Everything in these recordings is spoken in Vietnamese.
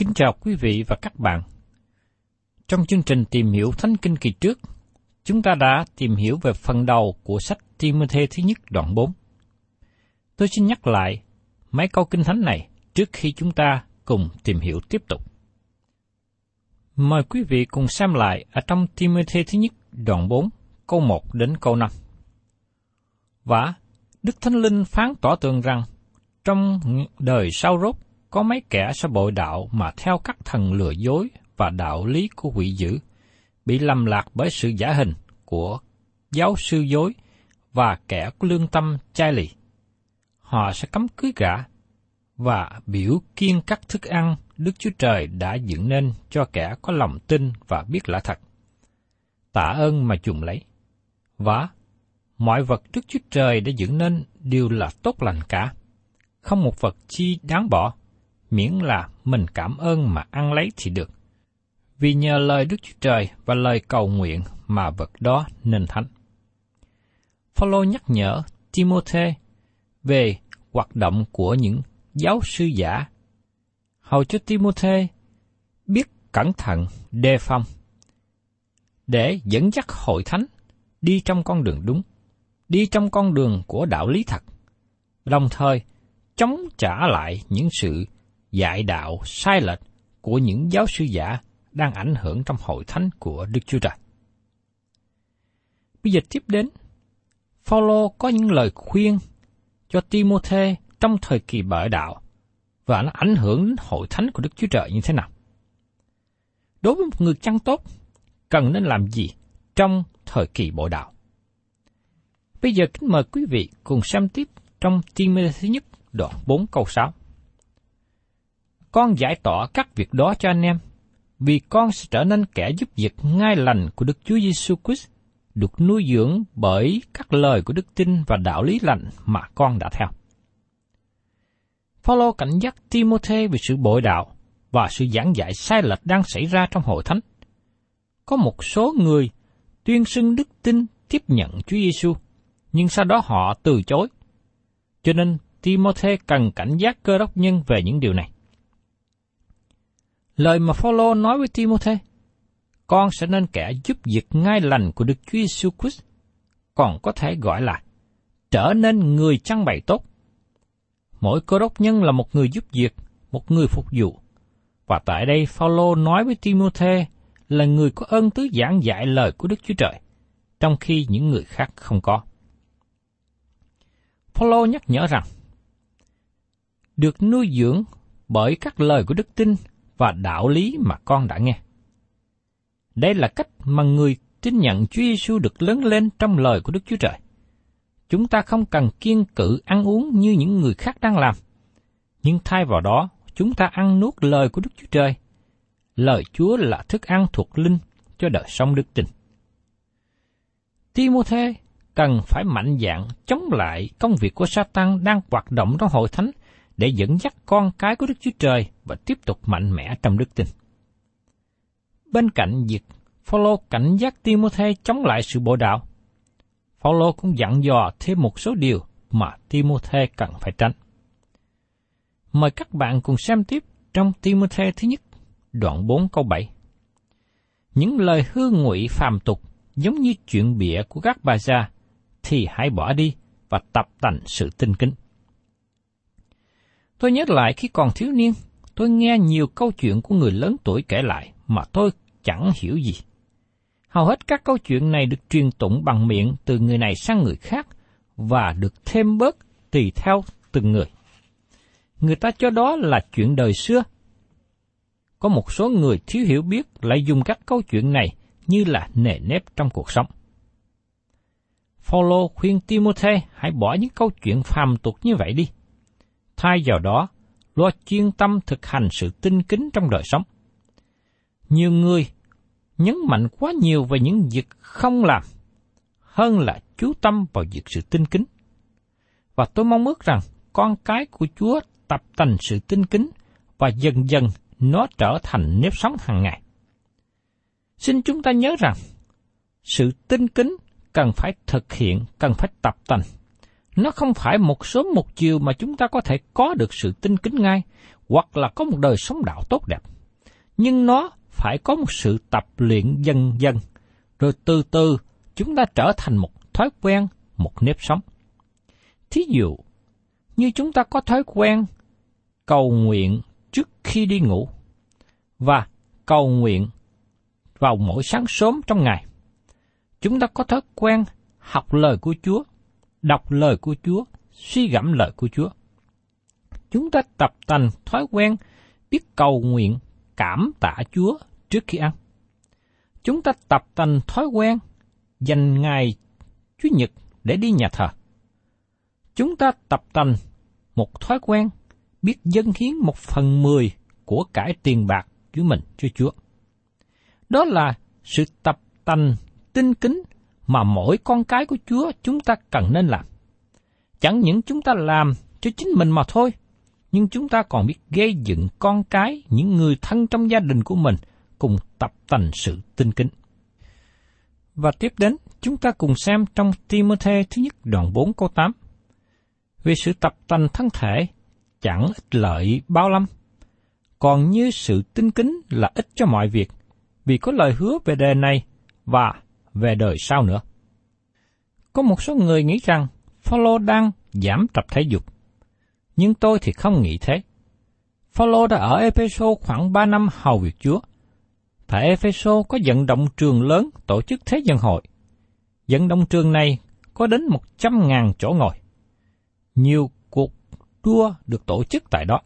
Kính chào quý vị và các bạn. Trong chương trình tìm hiểu Thánh Kinh kỳ trước, chúng ta đã tìm hiểu về phần đầu của sách Timothy thứ nhất đoạn 4. Tôi xin nhắc lại mấy câu kinh thánh này trước khi chúng ta cùng tìm hiểu tiếp tục. Mời quý vị cùng xem lại ở trong Timothy thứ nhất đoạn 4, câu 1 đến câu 5. Và Đức Thánh Linh phán tỏ tường rằng trong đời sau rốt có mấy kẻ sẽ bội đạo mà theo các thần lừa dối và đạo lý của quỷ dữ, bị lầm lạc bởi sự giả hình của giáo sư dối và kẻ có lương tâm chai lì. Họ sẽ cấm cưới gã và biểu kiên các thức ăn Đức Chúa Trời đã dựng nên cho kẻ có lòng tin và biết lẽ thật. Tạ ơn mà dùng lấy. Và mọi vật Đức Chúa Trời đã dựng nên đều là tốt lành cả. Không một vật chi đáng bỏ, miễn là mình cảm ơn mà ăn lấy thì được. Vì nhờ lời Đức Chúa Trời và lời cầu nguyện mà vật đó nên thánh. Phaolô nhắc nhở Timôthê về hoạt động của những giáo sư giả, hầu cho Timôthê biết cẩn thận đề phòng để dẫn dắt hội thánh đi trong con đường đúng, đi trong con đường của đạo lý thật, đồng thời chống trả lại những sự dạy đạo sai lệch của những giáo sư giả đang ảnh hưởng trong hội thánh của Đức Chúa Trời. Bây giờ tiếp đến, Phaolô có những lời khuyên cho Timôthê trong thời kỳ bợ đạo và nó ảnh hưởng đến hội thánh của Đức Chúa Trời như thế nào. Đối với một người chăn tốt, cần nên làm gì trong thời kỳ bội đạo? Bây giờ kính mời quý vị cùng xem tiếp trong Timôthê thứ nhất đoạn 4 câu 6. Con giải tỏa các việc đó cho anh em, vì con sẽ trở nên kẻ giúp việc ngay lành của Đức Chúa Giêsu Christ, được nuôi dưỡng bởi các lời của đức tin và đạo lý lành mà con đã theo. Phaolô cảnh giác Timôthê về sự bội đạo và sự giảng dạy sai lệch đang xảy ra trong hội thánh. Có một số người tuyên xưng đức tin tiếp nhận Chúa Giêsu, nhưng sau đó họ từ chối. Cho nên Timôthê cần cảnh giác cơ đốc nhân về những điều này. Lời mà Phaolô nói với Timôthê, con sẽ nên kẻ giúp việc ngay lành của Đức Chúa Giêsu Christ, còn có thể gọi là trở nên người chăn bày tốt. Mỗi cơ đốc nhân là một người giúp việc, một người phục vụ, Và tại đây Phaolô nói với Timôthê là người có ơn tứ giảng dạy lời của Đức Chúa Trời, trong khi những người khác không có. Phaolô nhắc nhở rằng, được nuôi dưỡng bởi các lời của đức tin và đạo lý mà con đã nghe. Đây là cách mà người tin nhận Chúa Giêsu được lớn lên trong lời của Đức Chúa Trời. Chúng ta không cần kiên cự ăn uống như những người khác đang làm, nhưng thay vào đó, chúng ta ăn nuốt lời của Đức Chúa Trời. Lời Chúa là thức ăn thuộc linh cho đời sống đức tin. Timothée cần phải mạnh dạn chống lại công việc của Satan đang hoạt động trong hội thánh để dẫn dắt con cái của Đức Chúa Trời và tiếp tục mạnh mẽ trong đức tin. Bên cạnh việc Phaolô cảnh giác Timôthê chống lại sự bội đạo, Phaolô cũng dặn dò thêm một số điều mà Timôthê cần phải tránh. Mời các bạn cùng xem tiếp trong Timôthê thứ nhất, đoạn 4 câu 7. Những lời hư ngụy phàm tục giống như chuyện bịa của các bà già thì hãy bỏ đi và tập tành sự tinh kính. Tôi nhớ lại khi còn thiếu niên, tôi nghe nhiều câu chuyện của người lớn tuổi kể lại mà tôi chẳng hiểu gì. Hầu hết các câu chuyện này được truyền tụng bằng miệng từ người này sang người khác và được thêm bớt tùy theo từng người. Người ta cho đó là chuyện đời xưa. Có một số người thiếu hiểu biết lại dùng các câu chuyện này như là nề nếp trong cuộc sống. Phaolô khuyên Timothy hãy bỏ những câu chuyện phàm tục như vậy đi. Thay vào đó, lo chuyên tâm thực hành sự tinh kính trong đời sống. Nhiều người nhấn mạnh quá nhiều về những việc không làm, hơn là chú tâm vào việc sự tinh kính. Và tôi mong ước rằng con cái của Chúa tập thành sự tinh kính và dần dần nó trở thành nếp sống hàng ngày. Xin chúng ta nhớ rằng, sự tinh kính cần phải thực hiện, cần phải tập tành. Nó không phải một sớm một chiều mà chúng ta có thể có được sự tinh kính ngay, hoặc là có một đời sống đạo tốt đẹp. Nhưng nó phải có một sự tập luyện dần dần, rồi từ từ chúng ta trở thành một thói quen, một nếp sống. Thí dụ, như chúng ta có thói quen cầu nguyện trước khi đi ngủ, và cầu nguyện vào mỗi sáng sớm trong ngày. Chúng ta có thói quen học lời của Chúa, đọc lời của Chúa, suy gẫm lời của Chúa. Chúng ta tập thành thói quen biết cầu nguyện cảm tạ Chúa trước khi ăn. Chúng ta tập thành thói quen dành ngày Chủ nhật để đi nhà thờ. Chúng ta tập thành một thói quen biết dâng hiến một phần mười của cải tiền bạc của mình cho Chúa. Đó là sự tập tành tinh kính mà mỗi con cái của Chúa chúng ta cần nên làm. Chẳng những chúng ta làm cho chính mình mà thôi, nhưng chúng ta còn biết gây dựng con cái, những người thân trong gia đình của mình cùng tập tành sự tinh kính. Và tiếp đến, chúng ta cùng xem trong Timothy thứ nhất đoạn 4 câu 8. Vì sự tập tành thân thể chẳng ích lợi bao lâm, còn như sự tinh kính là ích cho mọi việc, vì có lời hứa về đề này và về đời sau nữa. Có một số người nghĩ rằng Phaolô đang giảm tập thể dục, nhưng tôi thì không nghĩ thế. Phaolô đã ở Epheso khoảng 3 năm hầu việc Chúa. Tại Epheso có vận động trường lớn tổ chức thế dân hội. Vận động trường này có đến 100.000 chỗ ngồi. Nhiều cuộc đua được tổ chức tại đó.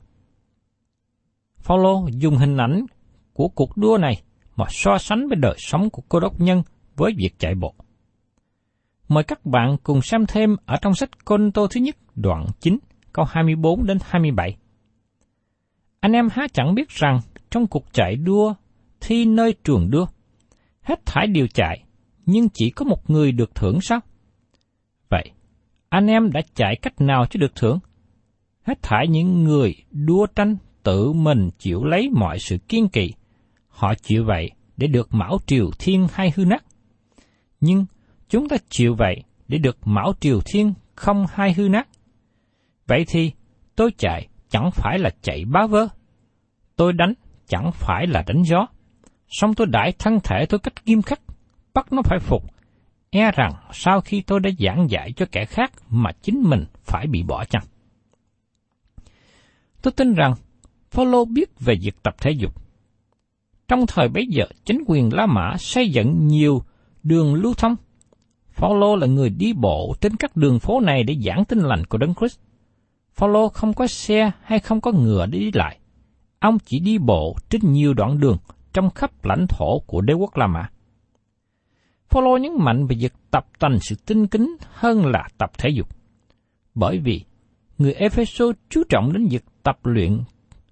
Phaolô dùng hình ảnh của cuộc đua này mà so sánh với đời sống của cô đốc nhân với việc chạy bộ. Mời các bạn cùng xem thêm ở trong sách Côn Tô thứ nhất đoạn 9 câu 24 đến 27. Anh em há chẳng biết rằng trong cuộc chạy đua thi nơi trường đua, hết thải đều chạy, nhưng chỉ có một người được thưởng sao? Vậy, anh em đã chạy cách nào chứ được thưởng? Hết thải những người đua tranh tự mình chịu lấy mọi sự kiên kỳ. Họ chịu vậy để được mão triều thiên hay hư nát. Nhưng chúng ta chịu vậy để được mão triều thiên không hai hư nát. Vậy thì tôi chạy chẳng phải là chạy bá vơ. Tôi đánh chẳng phải là đánh gió. Xong tôi đãi thân thể tôi cách nghiêm khắc, bắt nó phải phục. E rằng sau khi tôi đã giảng dạy cho kẻ khác mà chính mình phải bị bỏ chăng. Tôi tin rằng Phaolô biết về việc tập thể dục. Trong thời bấy giờ, chính quyền La Mã xây dựng nhiều đường lưu thông. Phaolô là người đi bộ trên các đường phố này để giảng tin lành của Đấng Christ. Phaolô không có xe hay không có ngựa để đi lại. Ông chỉ đi bộ trên nhiều đoạn đường trong khắp lãnh thổ của đế quốc La Mã. Phaolô nhấn mạnh về việc tập tành sự tinh kính hơn là tập thể dục. Bởi vì người Ephesos chú trọng đến việc tập luyện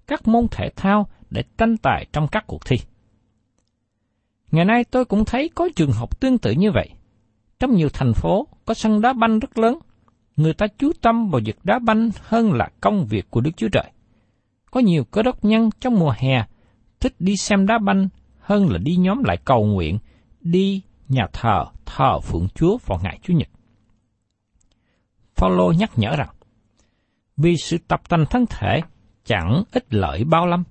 các môn thể thao để tranh tài trong các cuộc thi. Ngày nay tôi cũng thấy có trường học tương tự như vậy. Trong nhiều thành phố có sân đá banh rất lớn, người ta chú tâm vào việc đá banh hơn là công việc của Đức Chúa Trời. Có nhiều cơ đốc nhân trong mùa hè thích đi xem đá banh hơn là đi nhóm lại cầu nguyện, đi nhà thờ thờ phượng Chúa vào ngày Chủ nhật. Phaolô nhắc nhở rằng, vì sự tập tành thân thể chẳng ích lợi bao lâm,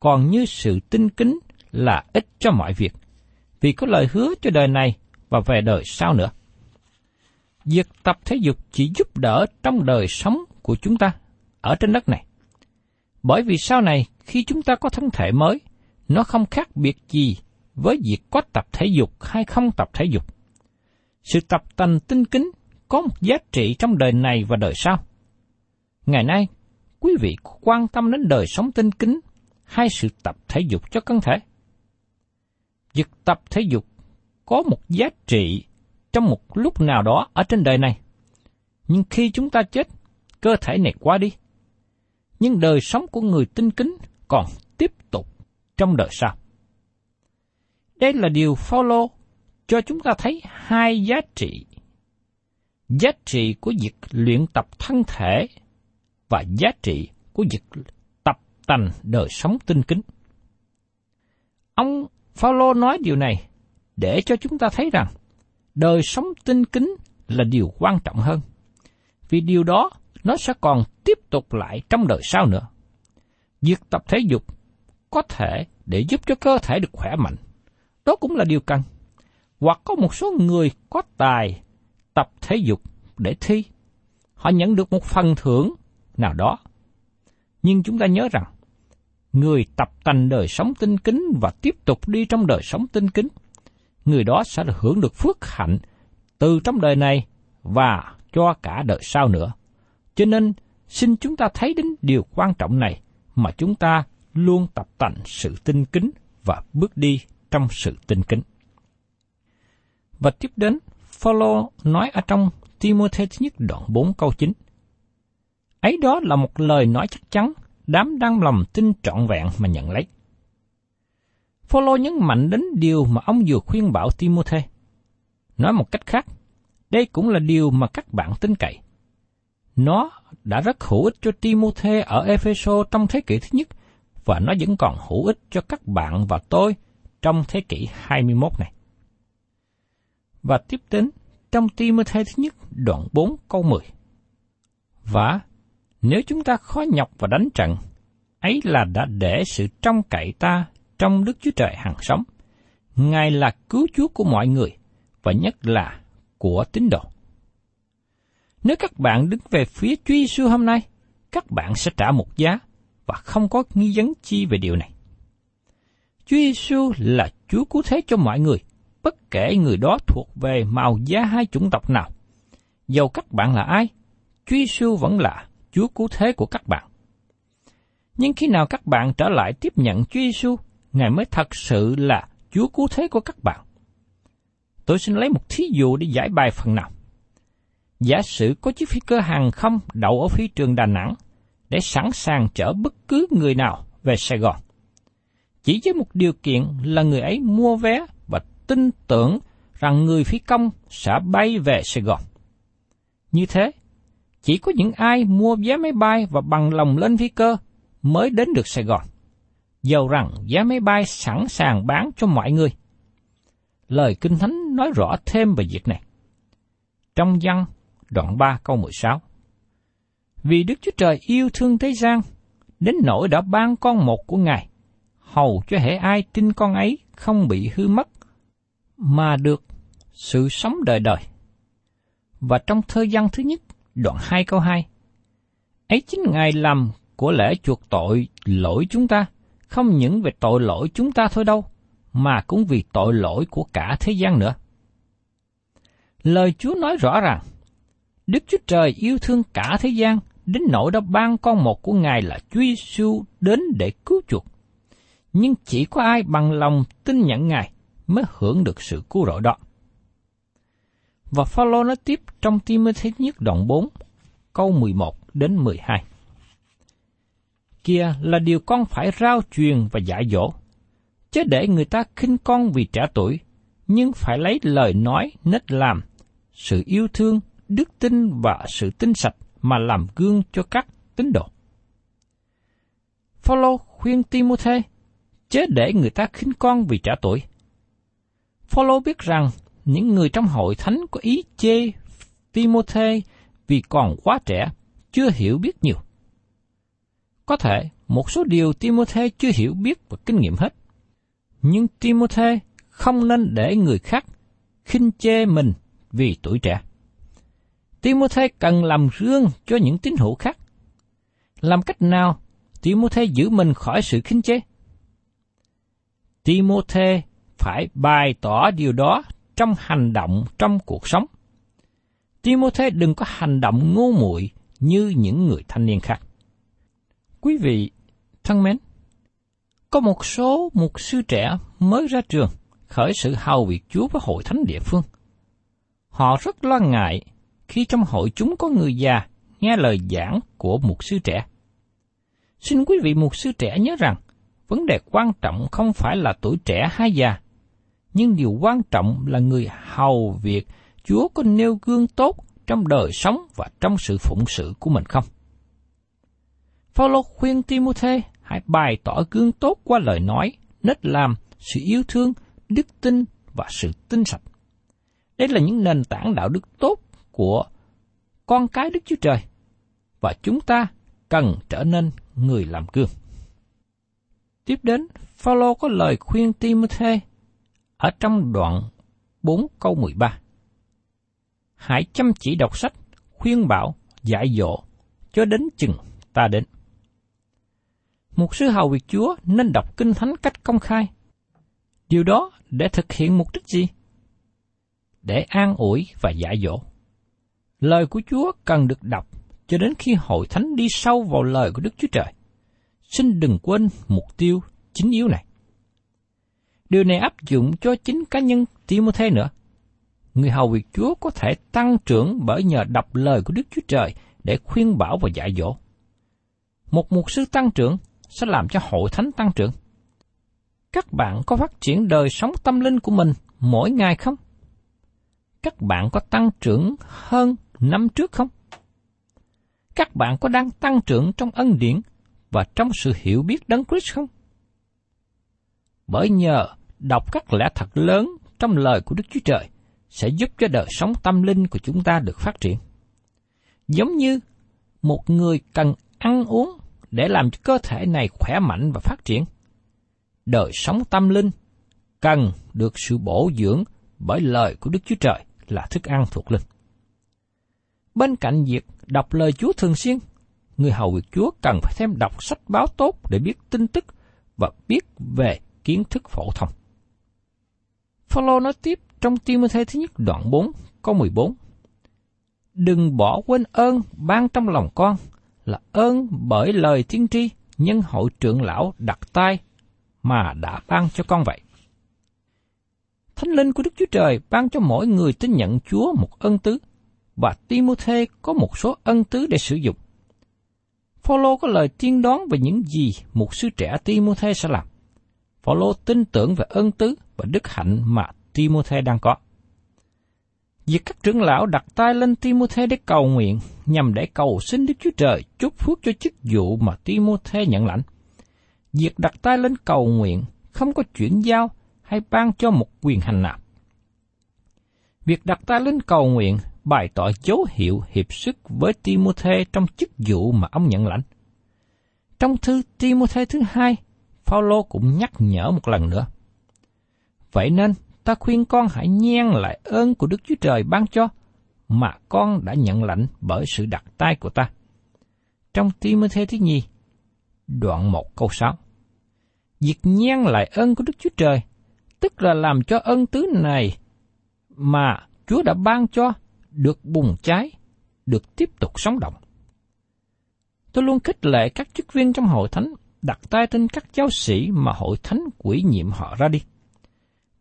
còn như sự tinh kính là ích cho mọi việc, vì có lời hứa cho đời này và về đời sau nữa. Việc tập thể dục chỉ giúp đỡ trong đời sống của chúng ta ở trên đất này. Bởi vì sau này khi chúng ta có thân thể mới, nó không khác biệt gì với việc có tập thể dục hay không tập thể dục. Sự tập tành tinh kính có một giá trị trong đời này và đời sau. Ngày nay, quý vị quan tâm đến đời sống tinh kính hay sự tập thể dục cho thân thể? Việc tập thể dục có một giá trị trong một lúc nào đó ở trên đời này. Nhưng khi chúng ta chết, cơ thể này qua đi. Nhưng đời sống của người tinh kính còn tiếp tục trong đời sau. Đây là điều Phaolô cho chúng ta thấy hai giá trị. Giá trị của việc luyện tập thân thể và giá trị của việc tập tành đời sống tinh kính. Ông Phaolô nói điều này để cho chúng ta thấy rằng đời sống tinh kính là điều quan trọng hơn. Vì điều đó nó sẽ còn tiếp tục lại trong đời sau nữa. Việc tập thể dục có thể để giúp cho cơ thể được khỏe mạnh. Đó cũng là điều cần. Hoặc có một số người có tài tập thể dục để thi. Họ nhận được một phần thưởng nào đó. Nhưng chúng ta nhớ rằng, người tập tành đời sống tinh kính và tiếp tục đi trong đời sống tinh kính, người đó sẽ hưởng được phước hạnh từ trong đời này và cho cả đời sau nữa. Cho nên, xin chúng ta thấy đến điều quan trọng này mà chúng ta luôn tập tành sự tinh kính và bước đi trong sự tinh kính. Và tiếp đến, Phaolô nói ở trong Timothée thứ nhất đoạn 4 câu 9. Ấy đó là một lời nói chắc chắn, đám đang lòng tin trọn vẹn mà nhận lấy. Phaolô nhấn mạnh đến điều mà ông vừa khuyên bảo Timothy. Nói một cách khác, đây cũng là điều mà các bạn tin cậy. Nó đã rất hữu ích cho Timothy ở Epheso trong thế kỷ thứ nhất và nó vẫn còn hữu ích cho các bạn và tôi trong thế kỷ 21 này. Và tiếp đến trong Timothy thứ nhất đoạn 4 câu 10. Và nếu chúng ta khó nhọc và đánh trận, ấy là đã để sự trong cậy ta trong Đức Chúa Trời hằng sống. Ngài là cứu Chúa của mọi người, và nhất là của tín đồ. Nếu các bạn đứng về phía Chúa Giêsu hôm nay, các bạn sẽ trả một giá và không có nghi vấn chi về điều này. Chúa Giêsu là Chúa cứu thế cho mọi người, bất kể người đó thuộc về màu da hai chủng tộc nào. Dầu các bạn là ai, Chúa Giêsu vẫn là Chúa cứu thế của các bạn. Nhưng khi nào các bạn trở lại tiếp nhận Chúa Giêsu, Ngài mới thật sự là Chúa cứu thế của các bạn. Tôi xin lấy một thí dụ để giải bài phần nào. Giả sử có chiếc phi cơ hàng không đậu ở phi trường Đà Nẵng để sẵn sàng chở bất cứ người nào về Sài Gòn. Chỉ với một điều kiện là người ấy mua vé và tin tưởng rằng người phi công sẽ bay về Sài Gòn. Như thế, chỉ có những ai mua vé máy bay và bằng lòng lên phi cơ mới đến được Sài Gòn. Dầu rằng vé máy bay sẵn sàng bán cho mọi người. Lời Kinh Thánh nói rõ thêm về việc này. Trong văn đoạn 3 câu 16 Vì Đức Chúa Trời yêu thương thế gian, đến nỗi đã ban con một của Ngài, hầu cho hệ ai tin con ấy không bị hư mất, mà được sự sống đời đời. Và trong thơ văn thứ nhất, đoạn 2 câu 2, ấy chính Ngài làm của lễ chuộc tội lỗi chúng ta, không những về tội lỗi chúng ta thôi đâu, mà cũng vì tội lỗi của cả thế gian nữa. Lời Chúa nói rõ ràng, Đức Chúa Trời yêu thương cả thế gian đến nỗi đã ban con một của Ngài là Chúa Giêsu đến để cứu chuộc. Nhưng chỉ có ai bằng lòng tin nhận Ngài mới hưởng được sự cứu rỗi đó. Và Phaolô nói tiếp trong Timothy nhất đoạn 4, câu 11 đến 12. Kia là điều con phải rao truyền và dạy dỗ, chứ để người ta khinh con vì trẻ tuổi, nhưng phải lấy lời nói nết làm, sự yêu thương, đức tin và sự tinh sạch mà làm gương cho các tín đồ. Phaolô khuyên Timôthê chớ để người ta khinh con vì trẻ tuổi. Phaolô biết rằng những người trong hội thánh có ý chê Timothy vì còn quá trẻ, chưa hiểu biết nhiều. Có thể một số điều Timothy chưa hiểu biết và kinh nghiệm hết. Nhưng Timothy không nên để người khác khinh chê mình vì tuổi trẻ. Timothy cần làm gương cho những tín hữu khác. Làm cách nào Timothy giữ mình khỏi sự khinh chê? Timothy phải bày tỏ điều đó trong hành động trong cuộc sống. Timôthê đừng có hành động ngu muội như những người thanh niên khác. Quý vị thân mến, có một số mục sư trẻ mới ra trường khởi sự hầu việc Chúa với hội thánh địa phương. Họ rất lo ngại khi trong hội chúng có người già nghe lời giảng của mục sư trẻ. Xin quý vị mục sư trẻ nhớ rằng, vấn đề quan trọng không phải là tuổi trẻ hay già, nhưng điều quan trọng là người hầu việc Chúa có nêu gương tốt trong đời sống và trong sự phụng sự của mình không. Phaolô khuyên Timôthê hãy bày tỏ gương tốt qua lời nói, nết làm, sự yêu thương, đức tin và sự tinh sạch. Đây là những nền tảng đạo đức tốt của con cái Đức Chúa Trời, và chúng ta cần trở nên người làm gương. Tiếp đến, Phaolô có lời khuyên Timôthê ở trong đoạn 4 câu 13. Hãy chăm chỉ đọc sách, khuyên bảo, dạy dỗ, cho đến chừng ta đến. Một sư hầu việc Chúa nên đọc kinh thánh cách công khai. Điều đó để thực hiện mục đích gì? Để an ủi và dạy dỗ. Lời của Chúa cần được đọc cho đến khi hội thánh đi sâu vào lời của Đức Chúa Trời. Xin đừng quên mục tiêu chính yếu này. Điều này áp dụng cho chính cá nhân Timothy nữa. Người hầu việc Chúa có thể tăng trưởng bởi nhờ đọc lời của Đức Chúa Trời để khuyên bảo và dạy dỗ. Một mục sư tăng trưởng sẽ làm cho hội thánh tăng trưởng. Các bạn có phát triển đời sống tâm linh của mình mỗi ngày không? Các bạn có tăng trưởng hơn năm trước không? Các bạn có đang tăng trưởng trong ân điển và trong sự hiểu biết đấng Christ không? Bởi nhờ đọc các lẽ thật lớn trong lời của Đức Chúa Trời sẽ giúp cho đời sống tâm linh của chúng ta được phát triển. Giống như một người cần ăn uống để làm cho cơ thể này khỏe mạnh và phát triển. Đời sống tâm linh cần được sự bổ dưỡng bởi lời của Đức Chúa Trời là thức ăn thuộc linh. Bên cạnh việc đọc lời Chúa thường xuyên, người hầu việc Chúa cần phải thêm đọc sách báo tốt để biết tin tức và biết về kiến thức phổ thông. Phaolô nói tiếp trong Timothy thứ nhất đoạn 4 câu 14. Đừng bỏ quên ơn ban trong lòng con là ơn bởi lời tiên tri nhân hội trưởng lão đặt tay mà đã ban cho con vậy. Thánh linh của Đức Chúa Trời ban cho mỗi người tin nhận Chúa một ân tứ – và Timothy có một số ân tứ để sử dụng. Phaolô có lời tiên đoán về những gì một sư trẻ Timothy sẽ làm. Phaolô tin tưởng về ân tứ và đức hạnh mà Timôthê đang có. Việc các trưởng lão đặt tay lên Timôthê để cầu nguyện nhằm để cầu xin Đức Chúa Trời chúc phước cho chức vụ mà Timôthê nhận lãnh. Việc đặt tay lên cầu nguyện không có chuyển giao hay ban cho một quyền hành nào. Việc đặt tay lên cầu nguyện bày tỏ dấu hiệu hiệp sức với Timôthê trong chức vụ mà ông nhận lãnh. Trong thư Timôthê thứ hai, Phaolô cũng nhắc nhở một lần nữa. Vậy nên, ta khuyên con hãy nhen lại ơn của Đức Chúa Trời ban cho, mà con đã nhận lãnh bởi sự đặt tay của ta. Trong Timôthê thứ nhì, đoạn 1 câu 6. Việc nhen lại ơn của Đức Chúa Trời, tức là làm cho ơn tứ này mà Chúa đã ban cho được bùng cháy, được tiếp tục sống động. Tôi luôn khích lệ các chức viên trong hội thánh đặt tay trên các giáo sĩ mà hội thánh quỷ nhiệm họ ra đi.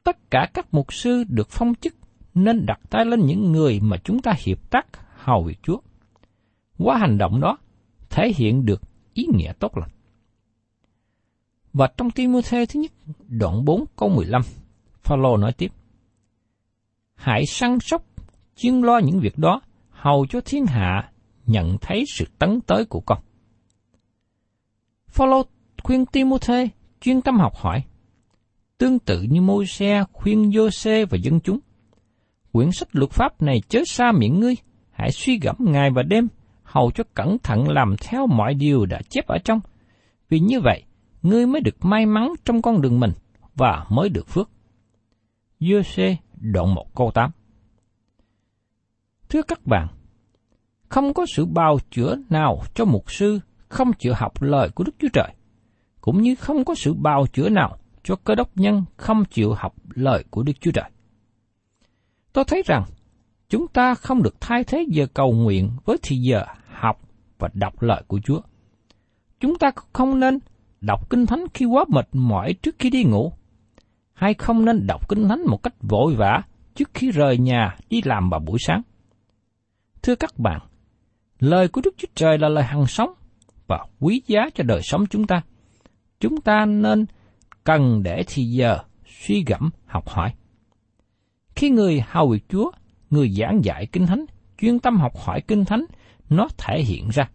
Tất cả các mục sư được phong chức nên đặt tay lên những người mà chúng ta hiệp tác hầu việc Chúa. Qua hành động đó, thể hiện được ý nghĩa tốt lành. Và trong Timothée thứ nhất, đoạn 4 câu 15, Phaolô nói tiếp: Hãy săn sóc, chuyên lo những việc đó, hầu cho thiên hạ nhận thấy sự tấn tới của con. Phaolô khuyên Timôthê chuyên tâm học hỏi, tương tự như môi xe khuyên Giô-xê và dân chúng. Quyển sách luật pháp này chớ xa miệng ngươi, hãy suy gẫm ngày và đêm, hầu cho cẩn thận làm theo mọi điều đã chép ở trong. Vì như vậy, ngươi mới được may mắn trong con đường mình và mới được phước. Giô-xê đoạn 1 câu 8 Thưa các bạn, không có sự bào chữa nào cho mục sư không chịu học lời của Đức Chúa Trời, cũng như không có sự bào chữa nào cho cơ đốc nhân không chịu học lời của Đức Chúa Trời. Tôi thấy rằng, chúng ta không được thay thế giờ cầu nguyện với thì giờ học và đọc lời của Chúa. Chúng ta không nên đọc kinh thánh khi quá mệt mỏi trước khi đi ngủ, hay không nên đọc kinh thánh một cách vội vã trước khi rời nhà đi làm vào buổi sáng. Thưa các bạn, lời của Đức Chúa Trời là lời hằng sống và quý giá cho đời sống chúng ta. Chúng ta nên cần để thì giờ suy gẫm học hỏi. Khi người hầu việc Chúa, người giảng dạy kinh thánh, chuyên tâm học hỏi kinh thánh, nó thể hiện ra.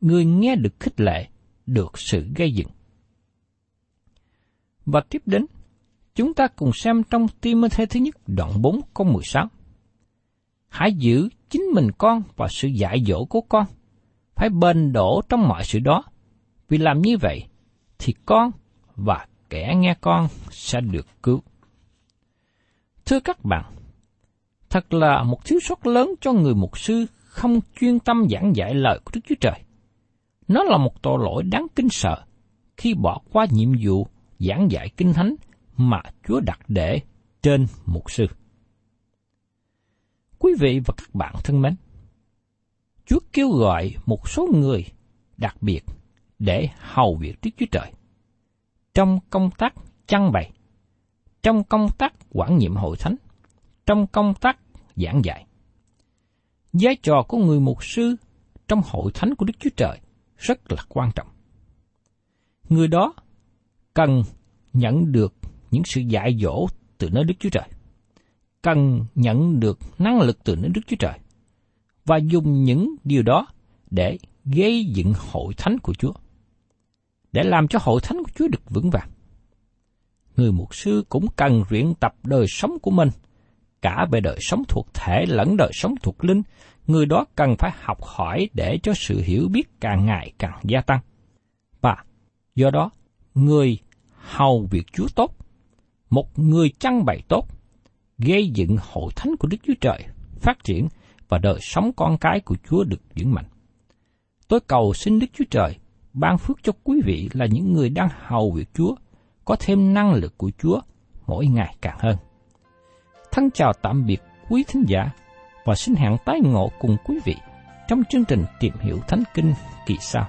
Người nghe được khích lệ, được sự gây dựng. Và tiếp đến, chúng ta cùng xem trong Timothy thứ nhất đoạn 4 câu 16. Hãy giữ chính mình con và sự dạy dỗ của con, phải bền đổ trong mọi sự đó, vì làm như vậy thì con và kẻ nghe con sẽ được cứu. Thưa các bạn, thật là một thiếu sót lớn cho người mục sư không chuyên tâm giảng dạy lời của Đức Chúa Trời. Nó là một tội lỗi đáng kinh sợ khi bỏ qua nhiệm vụ giảng dạy kinh thánh mà Chúa đặt để trên mục sư. Quý vị và các bạn thân mến, Chúa kêu gọi một số người đặc biệt để hầu việc Đức Chúa Trời. Trong công tác chăn bày, trong công tác quản nhiệm hội thánh, trong công tác giảng dạy. Vai trò của người mục sư trong hội thánh của Đức Chúa Trời rất là quan trọng. Người đó cần nhận được những sự dạy dỗ từ nơi Đức Chúa Trời, cần nhận được năng lực từ nơi Đức Chúa Trời, và dùng những điều đó để gây dựng hội thánh của Chúa, để làm cho hội thánh của Chúa được vững vàng. Người mục sư cũng cần luyện tập đời sống của mình, cả về đời sống thuộc thể lẫn đời sống thuộc linh, người đó cần phải học hỏi để cho sự hiểu biết càng ngày càng gia tăng. Và do đó, người hầu việc Chúa tốt, một người chăn bày tốt, gây dựng hội thánh của Đức Chúa Trời phát triển và đời sống con cái của Chúa được vững mạnh. Tôi cầu xin Đức Chúa Trời ban phước cho quý vị là những người đang hầu việc Chúa, có thêm năng lực của Chúa mỗi ngày càng hơn. Thân chào tạm biệt quý thính giả và xin hẹn tái ngộ cùng quý vị trong chương trình tìm hiểu Thánh Kinh kỳ sau.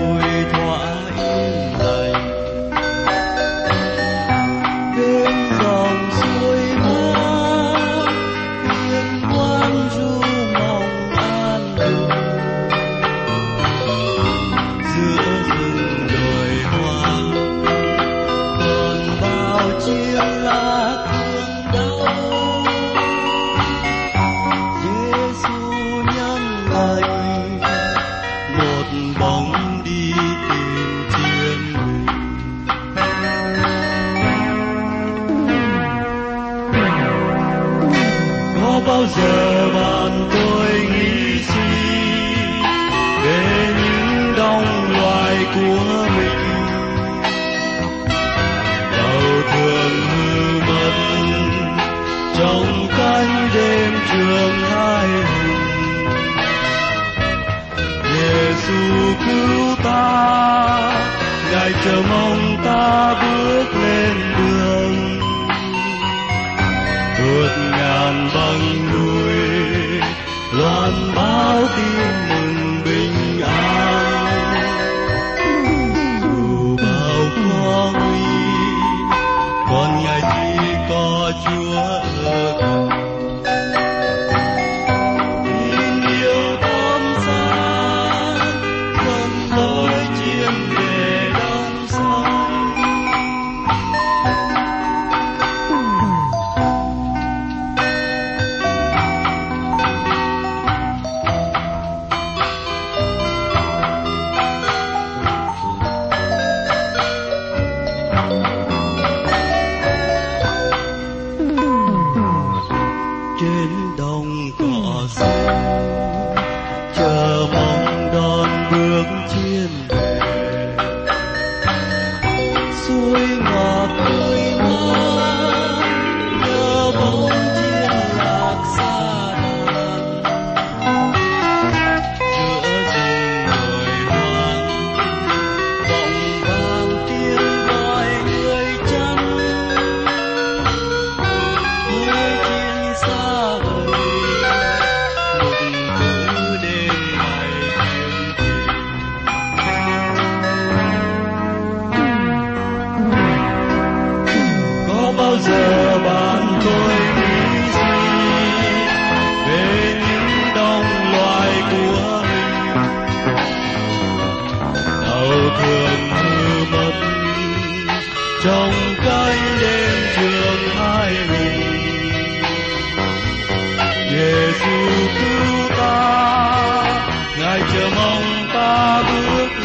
báo tin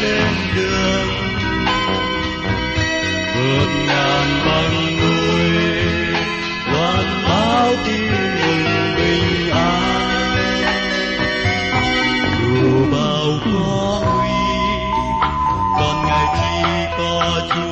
bên đường vượt ngàn băng núi loan báo tin mừng bình an dù bao khó nguy còn ngày chỉ có chúa